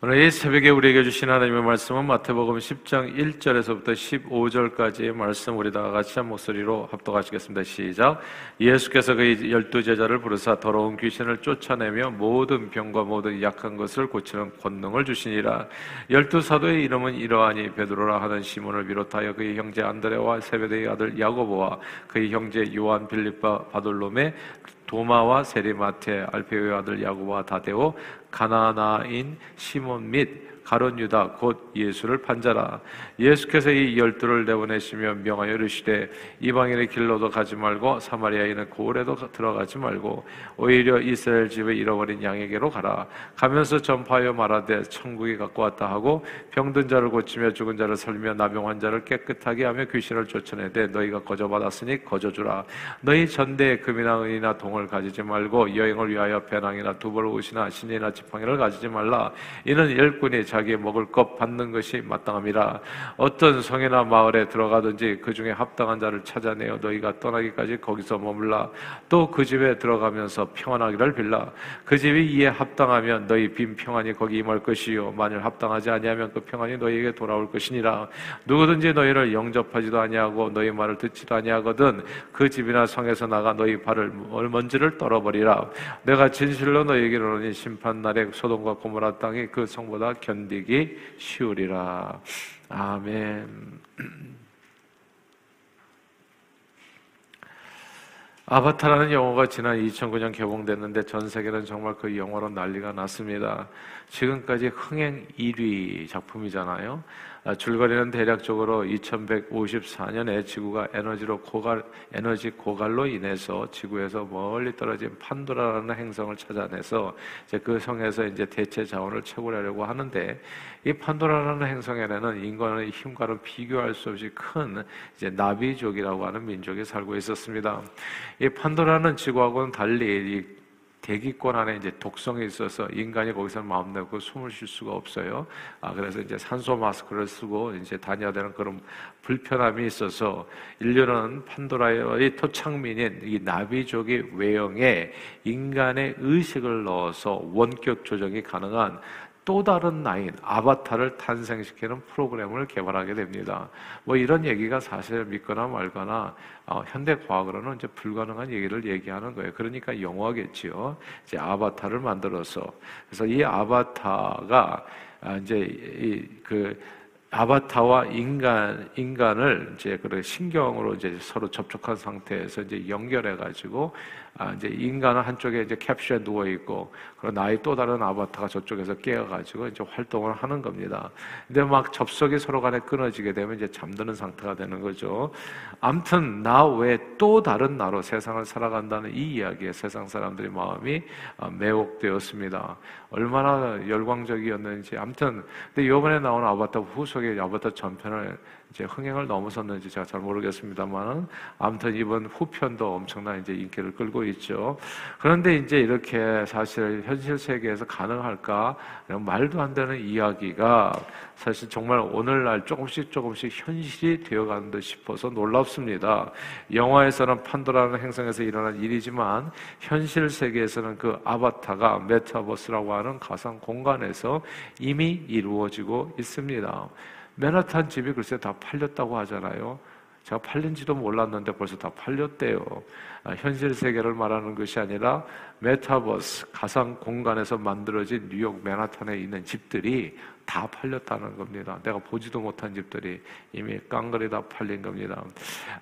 오늘 이 새벽에 우리에게 주신 하나님의 말씀은 마태복음 10장 1절에서부터 15절까지의 말씀 우리 다 같이 한 목소리로 합독하시겠습니다. 시작. 예수께서 그 열두 제자를 부르사 더러운 귀신을 쫓아내며 모든 병과 모든 약한 것을 고치는 권능을 주시니라. 열두 사도의 이름은 이러하니 베드로라 하는 시몬을 비롯하여 그의 형제 안드레와 세베대의 아들 야고보와 그의 형제 요한 빌립바 바돌롬의 도마와 세리마테 알페오의 아들 야고보와 다데오 가나나인 시몬 및 가론 유다 곧 예수를 판자라. 예수께서 이 열두를 내보내시며 명하여 이르시되 이방인의 길로도 가지 말고 사마리아인의 고을에도 들어가지 말고 오히려 이스라엘 집에 잃어버린 양에게로 가라. 가면서 전파하여 말하되 천국이 갖고 왔다 하고 병든 자를 고치며 죽은 자를 살리며 나병 환자를 깨끗하게 하며 귀신을 쫓아내되 너희가 거저 받았으니 거저 주라. 너희 전대에 금이나 은이나 동을 가지지 말고 여행을 위하여 배낭이나 두벌 옷이나 신이나 지팡이를 가지지 말라. 이는 일꾼이 자 자기의 먹을 것 받는 것이 마땅함이라 어떤 성이나 마을에 들어가든지 그 중에 합당한 자를 찾아내어 너희가 떠나기까지 거기서 머물라. 또 그 집에 들어가면서 평안하기를 빌라. 그 집이 이에 합당하면 너희 빈 평안이 거기 임할 것이요. 만일 합당하지 아니하면 그 평안이 너희에게 돌아올 것이니라. 누구든지 너희를 영접하지도 아니하고 너희 말을 듣지도 아니하거든 그 집이나 성에서 나가 너희 발을 먼지를 떨어버리라. 내가 진실로 너희에게 이르노니 심판 날에 소돔과 고모라 땅이 그 성보다 견 견디기 쉬우리라. 아멘. 아바타라는 영화가 지난 2009년 개봉됐는데 전 세계는 정말 그 영화로 난리가 났습니다. 지금까지 흥행 1위 작품이잖아요. 아, 줄거리는 대략적으로 2154년에 지구가 에너지로 고갈, 에너지 고갈로 인해서 지구에서 멀리 떨어진 판도라라는 행성을 찾아내서 이제 그 성에서 이제 대체 자원을 채굴하려고 하는데 이 판도라라는 행성에는 인간의 힘과는 비교할 수 없이 큰 이제 나비족이라고 하는 민족이 살고 있었습니다. 이 판도라는 지구하고는 달리 대기권 안에 이제 독성이 있어서 인간이 거기서 마음 내고 숨을 쉴 수가 없어요. 아, 그래서 이제 산소 마스크를 쓰고 이제 다녀야 되는 그런 불편함이 있어서 인류는 판도라의 토착민인 이 나비족의 외형에 인간의 의식을 넣어서 원격 조정이 가능한 또 다른 나인 아바타를 탄생시키는 프로그램을 개발하게 됩니다. 뭐 이런 얘기가 사실 믿거나 말거나 어, 현대 과학으로는 이제 불가능한 얘기를 얘기하는 거예요. 그러니까 영화겠지요. 이제 아바타를 만들어서 그래서 이 아바타가 아, 이제 이 그 아바타와 인간 인간을 이제 그 신경으로 이제 서로 접촉한 상태에서 이제 연결해 가지고 아 이제 인간은 한쪽에 이제 캡슐에 누워 있고 그리고 나의 또 다른 아바타가 저쪽에서 깨어 가지고 이제 활동을 하는 겁니다. 근데 막 접속이 서로 간에 끊어지게 되면 이제 잠드는 상태가 되는 거죠. 아무튼 나 외에 또 다른 나로 세상을 살아간다는 이 이야기에 세상 사람들의 마음이 아, 매혹되었습니다. 얼마나 열광적이었는지 아무튼 근데 이번에 나온 아바타 후속의 아바타 전편을 이제 흥행을 넘어섰는지 제가 잘 모르겠습니다만 아무튼 이번 후편도 엄청난 이제 인기를 끌고 있죠. 그런데 이제 이렇게 사실 현실 세계에서 가능할까 말도 안 되는 이야기가 사실 정말 오늘날 조금씩 조금씩 현실이 되어가는 듯 싶어서 놀랍습니다. 영화에서는 판도라는 행성에서 일어난 일이지만 현실 세계에서는 그 아바타가 메타버스라고 하는 가상 공간에서 이미 이루어지고 있습니다. 맨하탄 집이 글쎄 다 팔렸다고 하잖아요. 제가 팔린지도 몰랐는데 벌써 다 팔렸대요. 아, 현실 세계를 말하는 것이 아니라 메타버스, 가상 공간에서 만들어진 뉴욕 맨하탄에 있는 집들이 다 팔렸다는 겁니다. 내가 보지도 못한 집들이 이미 깡그리 다 팔린 겁니다.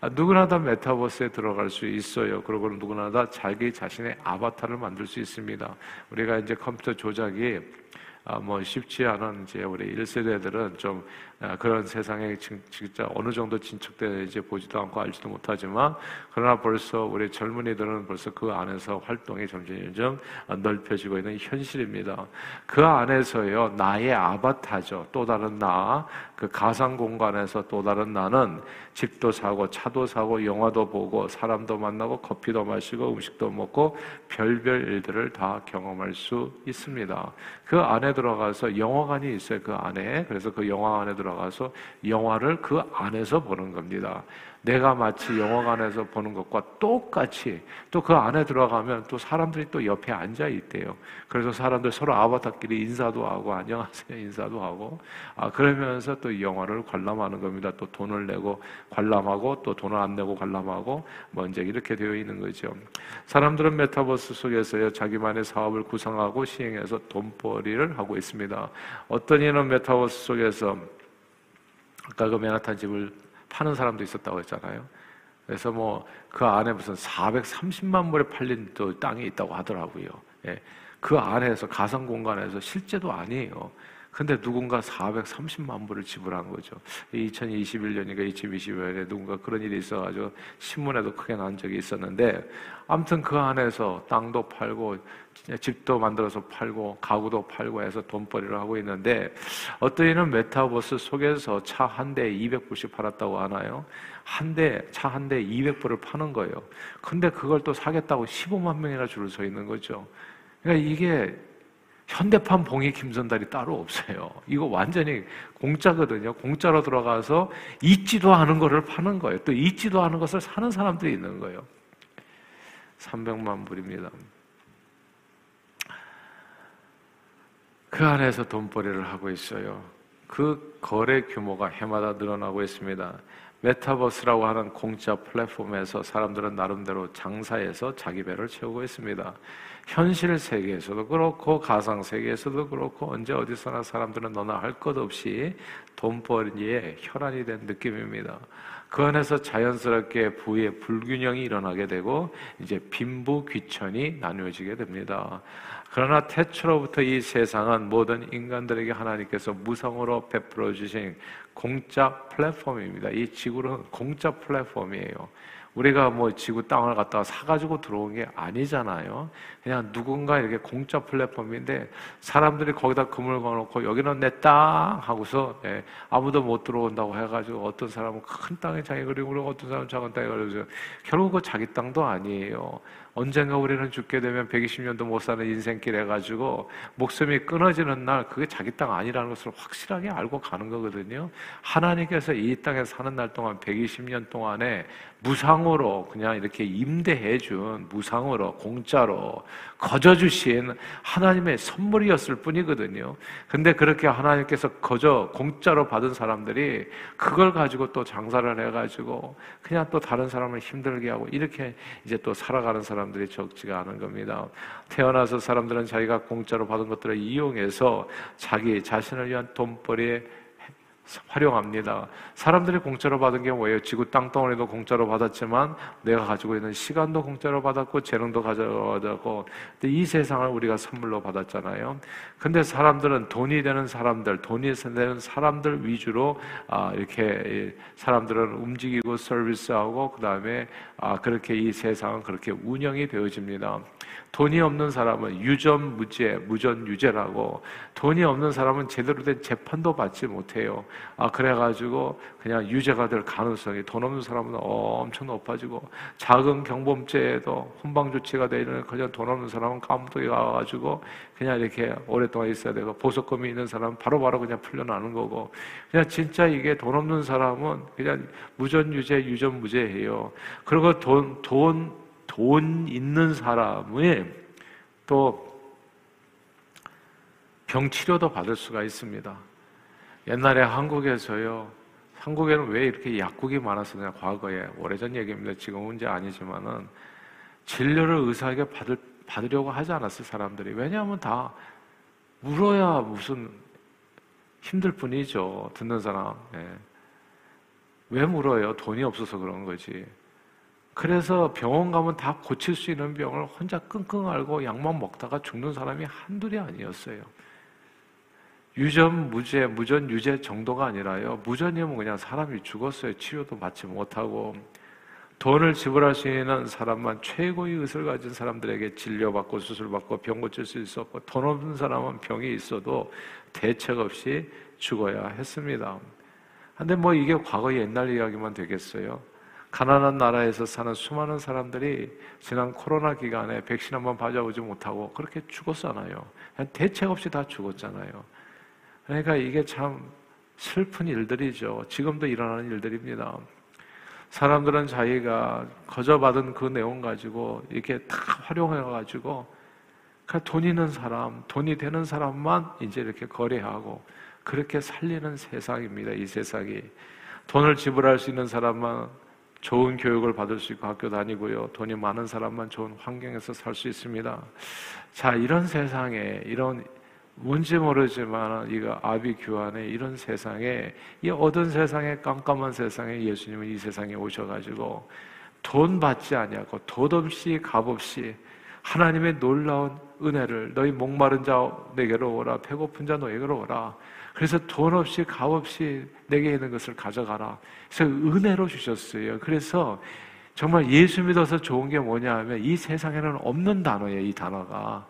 아, 누구나 다 메타버스에 들어갈 수 있어요. 그리고 누구나 다 자기 자신의 아바타를 만들 수 있습니다. 우리가 이제 컴퓨터 조작이 아, 뭐 쉽지 않은 이제 우리 1세대들은 좀 아, 그런 세상에 진짜 어느 정도 진척되는지 보지도 않고 알지도 못하지만 그러나 벌써 우리 젊은이들은 벌써 그 안에서 활동이 점점 점점 넓혀지고 있는 현실입니다. 그 안에서요 나의 아바타죠 또 다른 나 그 가상 공간에서 또 다른 나는 집도 사고 차도 사고 영화도 보고 사람도 만나고 커피도 마시고 음식도 먹고 별별 일들을 다 경험할 수 있습니다. 그 안에 들어가서 영화관이 있어요. 그 안에. 그래서 그 영화 안에 들어 가서 영화를 그 안에서 보는 겁니다. 내가 마치 영화관에서 보는 것과 똑같이 또 그 안에 들어가면 또 사람들이 또 옆에 앉아 있대요. 그래서 사람들 서로 아바타끼리 인사도 하고 안녕하세요 인사도 하고 아 그러면서 또 영화를 관람하는 겁니다. 또 돈을 내고 관람하고 또 돈을 안 내고 관람하고 뭐 이제 이렇게 되어 있는 거죠. 사람들은 메타버스 속에서요 자기만의 사업을 구성하고 시행해서 돈벌이를 하고 있습니다. 어떤 이는 메타버스 속에서 아까 그 맨하탄 집을 파는 사람도 있었다고 했잖아요. 그래서 뭐 그 안에 무슨 430만 불에 팔린 또 땅이 있다고 하더라고요. 예. 그 안에서 가상 공간에서 실제도 아니에요. 근데 누군가 430만 불을 지불한 거죠. 2021년인가 2021년에 누군가 그런 일이 있어가지고 신문에도 크게 난 적이 있었는데 아무튼 그 안에서 땅도 팔고 집도 만들어서 팔고 가구도 팔고 해서 돈벌이를 하고 있는데 어떤 이는 메타버스 속에서 차 한 대에 200불씩 팔았다고 하나요? 한 대, 차 한 대에 200불을 파는 거예요. 근데 그걸 또 사겠다고 15만 명이나 줄을 서 있는 거죠. 그러니까 이게 현대판 봉이 김선달이 따로 없어요. 이거 완전히 공짜거든요. 공짜로 들어가서 있지도 않은 거를 파는 거예요. 또 있지도 않은 것을 사는 사람들이 있는 거예요. 300만 불입니다. 그 안에서 돈벌이를 하고 있어요. 그 거래 규모가 해마다 늘어나고 있습니다. 메타버스라고 하는 공짜 플랫폼에서 사람들은 나름대로 장사해서 자기 배를 채우고 있습니다. 현실 세계에서도 그렇고 가상 세계에서도 그렇고 언제 어디서나 사람들은 너나 할 것 없이 돈벌이에 혈안이 된 느낌입니다. 그 안에서 자연스럽게 부의 불균형이 일어나게 되고 이제 빈부 귀천이 나누어지게 됩니다. 그러나 태초로부터 이 세상은 모든 인간들에게 하나님께서 무상으로 베풀어 주신 공짜 플랫폼입니다. 이 지구는 공짜 플랫폼이에요. 우리가 뭐 지구 땅을 갖다가 사가지고 들어온 게 아니잖아요. 그냥 누군가 이렇게 공짜 플랫폼인데 사람들이 거기다 금을 걸어놓고 여기는 내 땅 하고서 예, 아무도 못 들어온다고 해가지고 어떤 사람은 큰 땅에 자기 그리고 어떤 사람은 작은 땅에 그리고 결국 그 자기 땅도 아니에요. 언젠가 우리는 죽게 되면 120년도 못 사는 인생길 해가지고 목숨이 끊어지는 날 그게 자기 땅 아니라는 것을 확실하게 알고 가는 거거든요. 하나님께서 이 땅에 사는 날 동안 120년 동안에 무상으로 그냥 이렇게 임대해 준 무상으로 공짜로 거저 주신 하나님의 선물이었을 뿐이거든요. 근데 그렇게 하나님께서 거저 공짜로 받은 사람들이 그걸 가지고 또 장사를 해 가지고 그냥 또 다른 사람을 힘들게 하고 이렇게 이제 또 살아가는 사람 들이 적지가 않은 겁니다. 태어나서 사람들은 자기가 공짜로 받은 것들을 이용해서 자기 자신을 위한 돈벌이에 활용합니다. 사람들이 공짜로 받은 게 뭐예요? 지구 땅덩어리도 공짜로 받았지만 내가 가지고 있는 시간도 공짜로 받았고 재능도 가져가고 근데 이 세상을 우리가 선물로 받았잖아요. 근데 사람들은 돈이 되는 사람들, 돈이 되는 사람들 위주로 아, 이렇게 사람들은 움직이고 서비스하고 그 다음에 아, 그렇게 이 세상은 그렇게 운영이 되어집니다. 돈이 없는 사람은 유전무죄, 무전유죄라고 돈이 없는 사람은 제대로 된 재판도 받지 못해요. 아 그래가지고 그냥 유죄가 될 가능성이 돈 없는 사람은 엄청 높아지고 작은 경범죄에도 훈방 조치가 되는 그냥 돈 없는 사람은 감독에 가가지고 그냥 이렇게 오랫동안 있어야 되고 보석금이 있는 사람은 바로바로 그냥 풀려나는 거고 그냥 진짜 이게 돈 없는 사람은 그냥 무전유죄, 유전무죄예요. 그리고 돈, 돈 돈 있는 사람의 또 병치료도 받을 수가 있습니다. 옛날에 한국에서요, 한국에는 왜 이렇게 약국이 많았었냐, 과거에. 오래전 얘기입니다. 지금은 이제 아니지만은, 진료를 의사에게 받을, 받으려고 하지 않았어요, 사람들이. 왜냐하면 다 울어야 무슨 힘들 뿐이죠, 듣는 사람. 예. 왜 물어요? 돈이 없어서 그런 거지. 그래서 병원 가면 다 고칠 수 있는 병을 혼자 끙끙 앓고 약만 먹다가 죽는 사람이 한둘이 아니었어요. 유전 무죄, 무전 유죄 정도가 아니라요. 무전이면 그냥 사람이 죽었어요. 치료도 받지 못하고 돈을 지불할 수 있는 사람만 최고의 의을 가진 사람들에게 진료받고 수술받고 병 고칠 수 있었고 돈 없는 사람은 병이 있어도 대책 없이 죽어야 했습니다. 근데 뭐 이게 과거 옛날 이야기만 되겠어요? 가난한 나라에서 사는 수많은 사람들이 지난 코로나 기간에 백신 한번 맞아보지 못하고 그렇게 죽었잖아요. 대책 없이 다 죽었잖아요. 그러니까 이게 참 슬픈 일들이죠. 지금도 일어나는 일들입니다. 사람들은 자기가 거저받은 그 내용 가지고 이렇게 다 활용해가지고 그돈 있는 사람, 돈이 되는 사람만 이제 이렇게 거래하고 그렇게 살리는 세상입니다. 이 세상이. 돈을 지불할 수 있는 사람만 좋은 교육을 받을 수 있고 학교 다니고요. 돈이 많은 사람만 좋은 환경에서 살 수 있습니다. 자, 이런 세상에, 이런 뭔지 모르지만 이거 아비규환의 이런 세상에 이 어두운 세상에 깜깜한 세상에 예수님은 이 세상에 오셔가지고 돈 받지 아니하고 돈 없이 값 없이 하나님의 놀라운 은혜를 너희 목마른 자 내게로 오라 배고픈 자 너에게로 오라 그래서 돈 없이 값 없이 내게 있는 것을 가져가라. 그래서 은혜로 주셨어요. 그래서 정말 예수 믿어서 좋은 게 뭐냐 하면 이 세상에는 없는 단어예요, 이 단어가.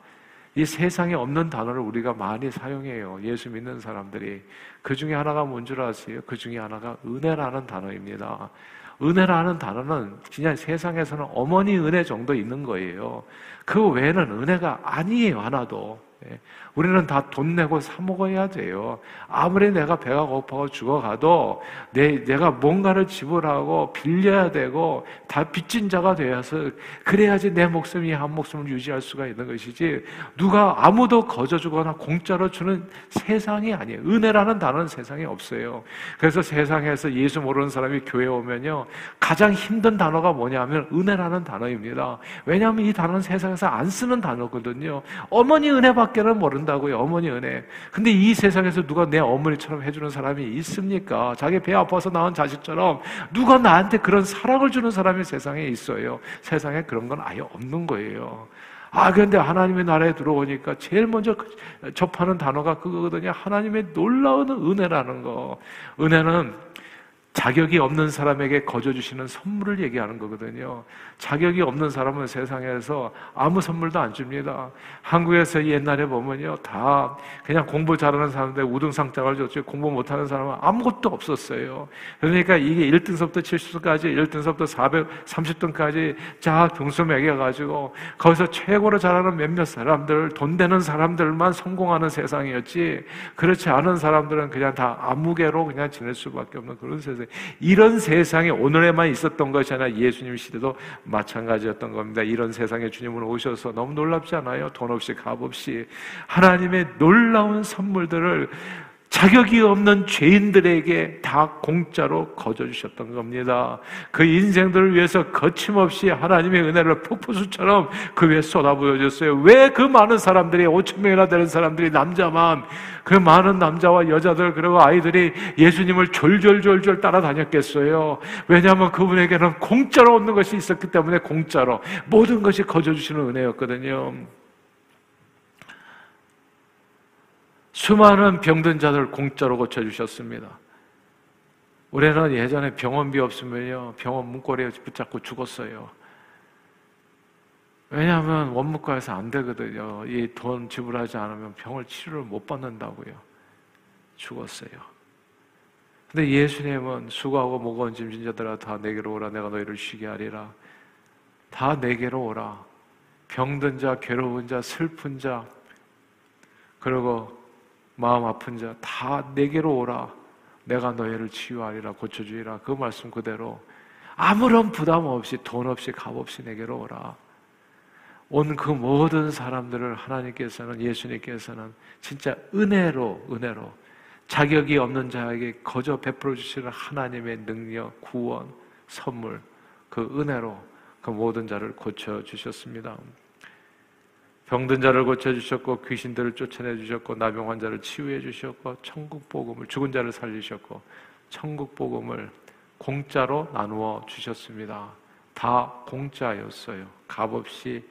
이 세상에 없는 단어를 우리가 많이 사용해요. 예수 믿는 사람들이. 그 중에 하나가 뭔 줄 아세요? 그 중에 하나가 은혜라는 단어입니다. 은혜라는 단어는 그냥 세상에서는 어머니 은혜 정도 있는 거예요. 그 외에는 은혜가 아니에요, 하나도. 예. 우리는 다 돈 내고 사 먹어야 돼요. 아무리 내가 배가 고파고 죽어가도 내, 내가 뭔가를 지불하고 빌려야 되고 다 빚진 자가 되어서 그래야지 내 목숨이 한 목숨을 유지할 수가 있는 것이지 누가 아무도 거저 주거나 공짜로 주는 세상이 아니에요. 은혜라는 단어는 세상에 없어요. 그래서 세상에서 예수 모르는 사람이 교회 오면요. 가장 힘든 단어가 뭐냐면 은혜라는 단어입니다. 왜냐하면 이 단어는 세상에서 안 쓰는 단어거든요. 어머니 은혜밖에는 모른다. 모른다고요. 어머니 은혜. 근데 이 세상에서 누가 내 어머니처럼 해주는 사람이 있습니까? 자기 배 아파서 낳은 자식처럼 누가 나한테 그런 사랑을 주는 사람이 세상에 있어요. 세상에 그런 건 아예 없는 거예요. 아, 그런데 하나님의 나라에 들어오니까 제일 먼저 접하는 단어가 그거거든요. 하나님의 놀라운 은혜라는 거. 은혜는 자격이 없는 사람에게 거저 주시는 선물을 얘기하는 거거든요. 자격이 없는 사람은 세상에서 아무 선물도 안 줍니다. 한국에서 옛날에 보면요. 다 그냥 공부 잘하는 사람들 우등상장을 줬지 공부 못하는 사람은 아무것도 없었어요. 그러니까 이게 1등서부터 70등까지 1등서부터 430등까지 자 등수 매겨가지고 거기서 최고로 잘하는 몇몇 사람들 돈 되는 사람들만 성공하는 세상이었지 그렇지 않은 사람들은 그냥 다 아무개로 그냥 지낼 수밖에 없는 그런 세상 이런 세상에 오늘에만 있었던 것이 아니라 예수님 시대도 마찬가지였던 겁니다. 이런 세상에 주님은 오셔서 너무 놀랍지 않아요? 돈 없이 값 없이 하나님의 놀라운 선물들을 자격이 없는 죄인들에게 다 공짜로 거저주셨던 겁니다. 그 인생들을 위해서 거침없이 하나님의 은혜를 폭포수처럼 그 위에 쏟아부어줬어요. 왜 그 많은 사람들이, 5천 명이나 되는 사람들이 남자만, 그 많은 남자와 여자들, 그리고 아이들이 예수님을 졸졸졸졸 따라다녔겠어요. 왜냐하면 그분에게는 공짜로 얻는 것이 있었기 때문에 공짜로 모든 것이 거저주시는 은혜였거든요. 수많은 병든 자들 공짜로 고쳐주셨습니다. 우리는 예전에 병원비 없으면요, 병원 문고리에 붙잡고 죽었어요. 왜냐하면 원무과에서 안 되거든요. 이 돈 지불하지 않으면 병을 치료를 못 받는다고요. 죽었어요. 근데 예수님은 수고하고 무거운 짐진 자들아 다 내게로 오라 내가 너희를 쉬게 하리라. 다 내게로 오라. 병든 자, 괴로운 자, 슬픈 자, 그리고 마음 아픈 자 다 내게로 오라. 내가 너희를 치유하리라 고쳐주리라. 그 말씀 그대로 아무런 부담 없이 돈 없이 값 없이 내게로 오라. 온 그 모든 사람들을 하나님께서는 예수님께서는 진짜 은혜로 은혜로 자격이 없는 자에게 거저 베풀어 주시는 하나님의 능력, 구원, 선물 그 은혜로 그 모든 자를 고쳐 주셨습니다. 병든 자를 고쳐 주셨고 귀신들을 쫓아내 주셨고 나병 환자를 치유해 주셨고 천국 복음을 죽은 자를 살리셨고 천국 복음을 공짜로 나누어 주셨습니다. 다 공짜였어요. 값없이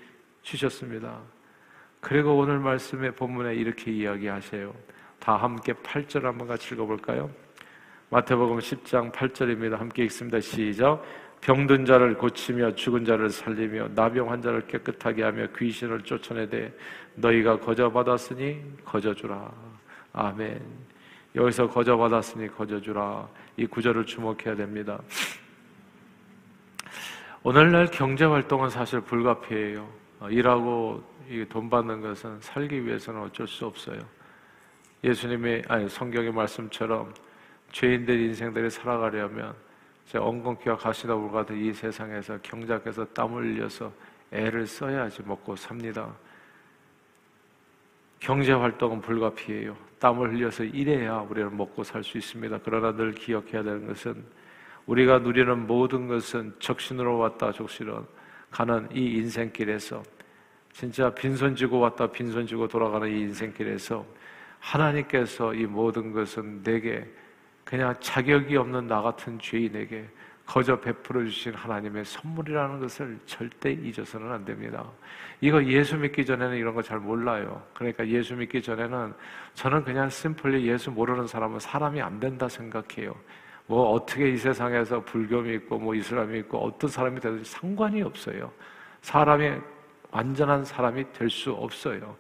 주셨습니다. 그리고 오늘 말씀의 본문에 이렇게 이야기하세요. 다 함께 8절 한번 같이 읽어볼까요? 마태복음 10장 8절입니다. 함께 읽습니다. 시작. 병든 자를 고치며 죽은 자를 살리며 나병 환자를 깨끗하게 하며 귀신을 쫓아내되 너희가 거저 받았으니 거저 주라. 아멘. 여기서 거저 받았으니 거저 주라. 이 구절을 주목해야 됩니다. 오늘날 경제 활동은 사실 불가피해요. 어, 일하고 돈 받는 것은 살기 위해서는 어쩔 수 없어요. 예수님의 아니 성경의 말씀처럼 죄인들 인생들이 살아가려면 제 엉겅퀴와 가시나물 같은 이 세상에서 경작해서 땀을 흘려서 애를 써야지 먹고 삽니다. 경제 활동은 불가피해요. 땀을 흘려서 일해야 우리는 먹고 살 수 있습니다. 그러나 늘 기억해야 되는 것은 우리가 누리는 모든 것은 적신으로 왔다 적신으로 가는 이 인생길에서 진짜 빈손 쥐고 왔다 빈손 쥐고 돌아가는 이 인생길에서 하나님께서 이 모든 것은 내게 그냥 자격이 없는 나 같은 죄인에게 거저 베풀어 주신 하나님의 선물이라는 것을 절대 잊어서는 안 됩니다. 이거 예수 믿기 전에는 이런 거 잘 몰라요. 그러니까 예수 믿기 전에는 저는 그냥 심플리 예수 모르는 사람은 사람이 안 된다 생각해요. 뭐 어떻게 이 세상에서 불교 믿고 뭐 이슬람이 있고 어떤 사람이 되든지 상관이 없어요. 사람이 완전한 사람이 될 수 없어요.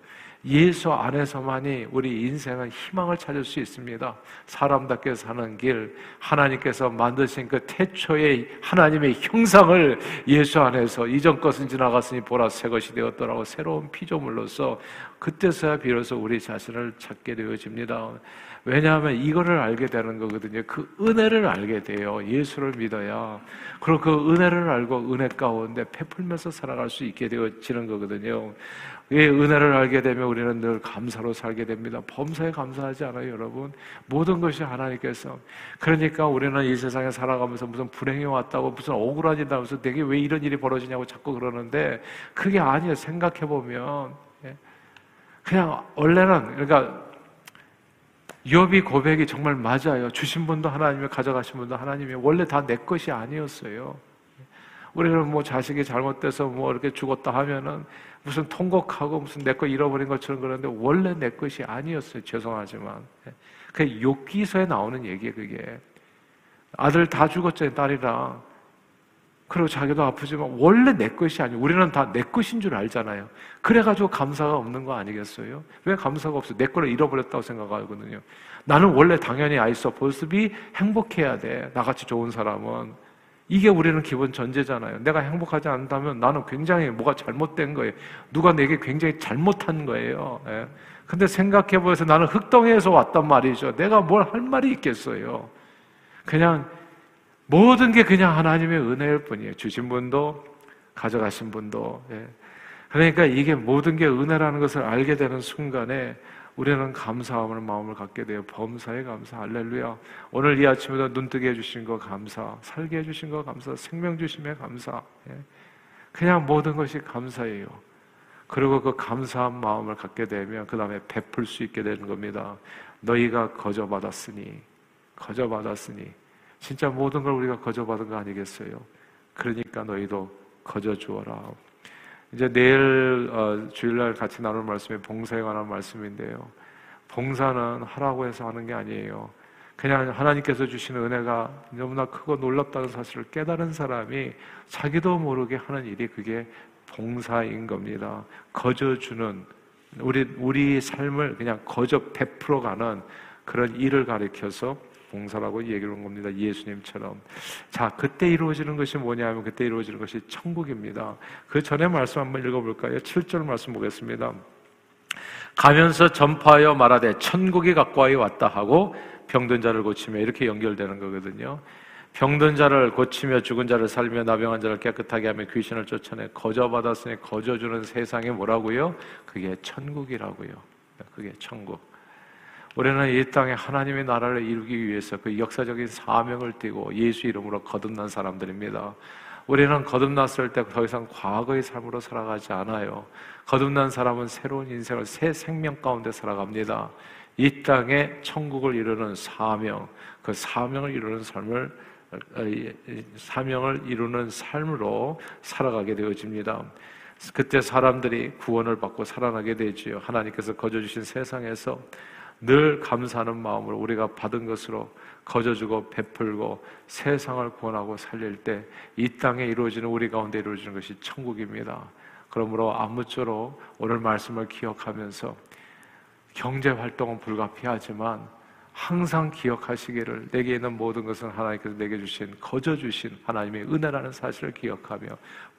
예수 안에서만이 우리 인생은 희망을 찾을 수 있습니다. 사람답게 사는 길, 하나님께서 만드신 그 태초의 하나님의 형상을 예수 안에서 이전 것은 지나갔으니 보라 새 것이 되었더라고 새로운 피조물로서 그때서야 비로소 우리 자신을 찾게 되어집니다. 왜냐하면 이거를 알게 되는 거거든요. 그 은혜를 알게 돼요. 예수를 믿어야. 그리고 그 은혜를 알고 은혜 가운데 베풀면서 살아갈 수 있게 되어지는 거거든요. 이 은혜를 알게 되면 우리는 늘 감사로 살게 됩니다. 범사에 감사하지 않아요, 여러분? 모든 것이 하나님께서. 그러니까 우리는 이 세상에 살아가면서 무슨 불행이 왔다고 무슨 억울한 일 나면서 내게 왜 이런 일이 벌어지냐고 자꾸 그러는데 그게 아니에요. 생각해보면. 예. 그냥 원래는, 그러니까 욥이 고백이 정말 맞아요. 주신 분도 하나님이 가져가신 분도 하나님이 원래 다 내 것이 아니었어요. 우리는 뭐 자식이 잘못돼서 뭐 이렇게 죽었다 하면은 무슨 통곡하고 무슨 내 거 잃어버린 것처럼 그러는데 원래 내 것이 아니었어요. 죄송하지만. 그 욕기서에 나오는 얘기예요, 그게. 아들 다 죽었잖아요, 딸이랑. 그리고 자기도 아프지만 원래 내 것이 아니에요. 우리는 다 내 것인 줄 알잖아요. 그래가지고 감사가 없는 거 아니겠어요? 왜 감사가 없어? 내 거를 잃어버렸다고 생각하거든요. 나는 원래 당연히 아이서 보습이 행복해야 돼. 나같이 좋은 사람은. 이게 우리는 기본 전제잖아요. 내가 행복하지 않다면 나는 굉장히 뭐가 잘못된 거예요. 누가 내게 굉장히 잘못한 거예요. 예. 근데 생각해 보세요. 나는 흑덩이에서 왔단 말이죠. 내가 뭘 할 말이 있겠어요. 그냥 모든 게 그냥 하나님의 은혜일 뿐이에요. 주신 분도 가져가신 분도. 예. 그러니까 이게 모든 게 은혜라는 것을 알게 되는 순간에 우리는 감사함을 마음을 갖게 돼요. 범사에 감사, 할렐루야. 오늘 이 아침에도 눈뜨게 해주신 거 감사, 살게 해주신 거 감사, 생명 주심에 감사. 예. 그냥 모든 것이 감사예요. 그리고 그 감사한 마음을 갖게 되면 그 다음에 베풀 수 있게 되는 겁니다. 너희가 거저 받았으니, 거저 받았으니, 진짜 모든 걸 우리가 거저 받은 거 아니겠어요? 그러니까 너희도 거저 주어라. 이제 내일 어, 주일날 같이 나눌 말씀이 봉사에 관한 말씀인데요. 봉사는 하라고 해서 하는 게 아니에요. 그냥 하나님께서 주시는 은혜가 너무나 크고 놀랍다는 사실을 깨달은 사람이 자기도 모르게 하는 일이 그게 봉사인 겁니다. 거저 주는 우리 우리 삶을 그냥 거저 베풀어가는 그런 일을 가리켜서 봉사라고 얘기를 한 겁니다. 예수님처럼. 자, 그때 이루어지는 것이 뭐냐면 그때 이루어지는 것이 천국입니다. 그 전에 말씀 한번 읽어볼까요? 7절 말씀 보겠습니다. 가면서 전파하여 말하되 천국이 가까이 왔다 하고 병든 자를 고치며 이렇게 연결되는 거거든요. 병든 자를 고치며 죽은 자를 살며 나병한 자를 깨끗하게 하며 귀신을 쫓아내 거저 받았으니 거저 주는 세상이 뭐라고요? 그게 천국이라고요. 그게 천국. 우리는 이 땅에 하나님의 나라를 이루기 위해서 그 역사적인 사명을 띠고 예수 이름으로 거듭난 사람들입니다. 우리는 거듭났을 때 더 이상 과거의 삶으로 살아가지 않아요. 거듭난 사람은 새로운 인생을 새 생명 가운데 살아갑니다. 이 땅에 천국을 이루는 사명, 그 사명을 이루는 삶을 사명을 이루는 삶으로 살아가게 되어집니다. 그때 사람들이 구원을 받고 살아나게 되지요. 하나님께서 거저 주신 세상에서 늘 감사하는 마음으로 우리가 받은 것으로 거저주고 베풀고 세상을 구원하고 살릴 때 이 땅에 이루어지는 우리 가운데 이루어지는 것이 천국입니다. 그러므로 아무쪼록 오늘 말씀을 기억하면서 경제 활동은 불가피하지만 항상 기억하시기를 내게 있는 모든 것은 하나님께서 내게 주신 거저 주신 하나님의 은혜라는 사실을 기억하며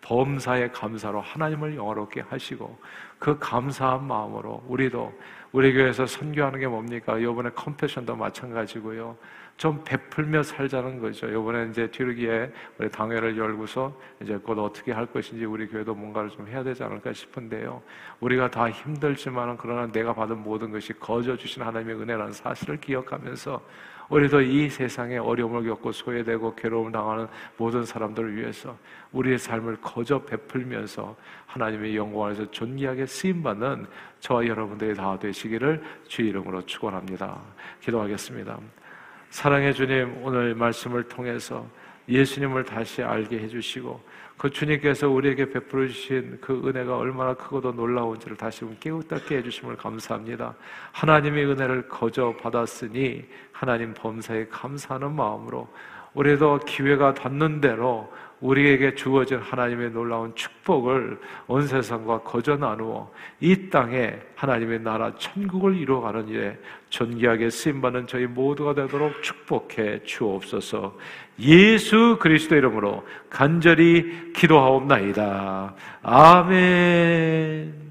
범사에 감사로 하나님을 영화롭게 하시고 그 감사한 마음으로 우리도 우리 교회에서 선교하는 게 뭡니까? 이번에 컴패션도 마찬가지고요. 좀 베풀며 살자는 거죠. 이번에 이제 뒤르기에 우리 당회를 열고서 이제 곧 어떻게 할 것인지 우리 교회도 뭔가를 좀 해야 되지 않을까 싶은데요. 우리가 다 힘들지만은 그러나 내가 받은 모든 것이 거저 주신 하나님의 은혜라는 사실을 기억하면서 우리도 이 세상에 어려움을 겪고 소외되고 괴로움을 당하는 모든 사람들을 위해서 우리의 삶을 거저 베풀면서 하나님의 영광 에서 존귀하게 쓰임받는 저와 여러분들이 다 되시기를 주 이름으로 축원합니다. 기도하겠습니다. 사랑의 주님, 오늘 말씀을 통해서 예수님을 다시 알게 해주시고 그 주님께서 우리에게 베풀어 주신 그 은혜가 얼마나 크고도 놀라운지를 다시 한번 깨우닫게 해주심을 감사합니다. 하나님의 은혜를 거저 받았으니 하나님 범사에 감사하는 마음으로 우리도 기회가 닿는 대로 우리에게 주어진 하나님의 놀라운 축복을 온 세상과 거저 나누어 이 땅에 하나님의 나라 천국을 이루어가는 일에 존귀하게 쓰임받는 저희 모두가 되도록 축복해 주옵소서 예수 그리스도 이름으로 간절히 기도하옵나이다. 아멘.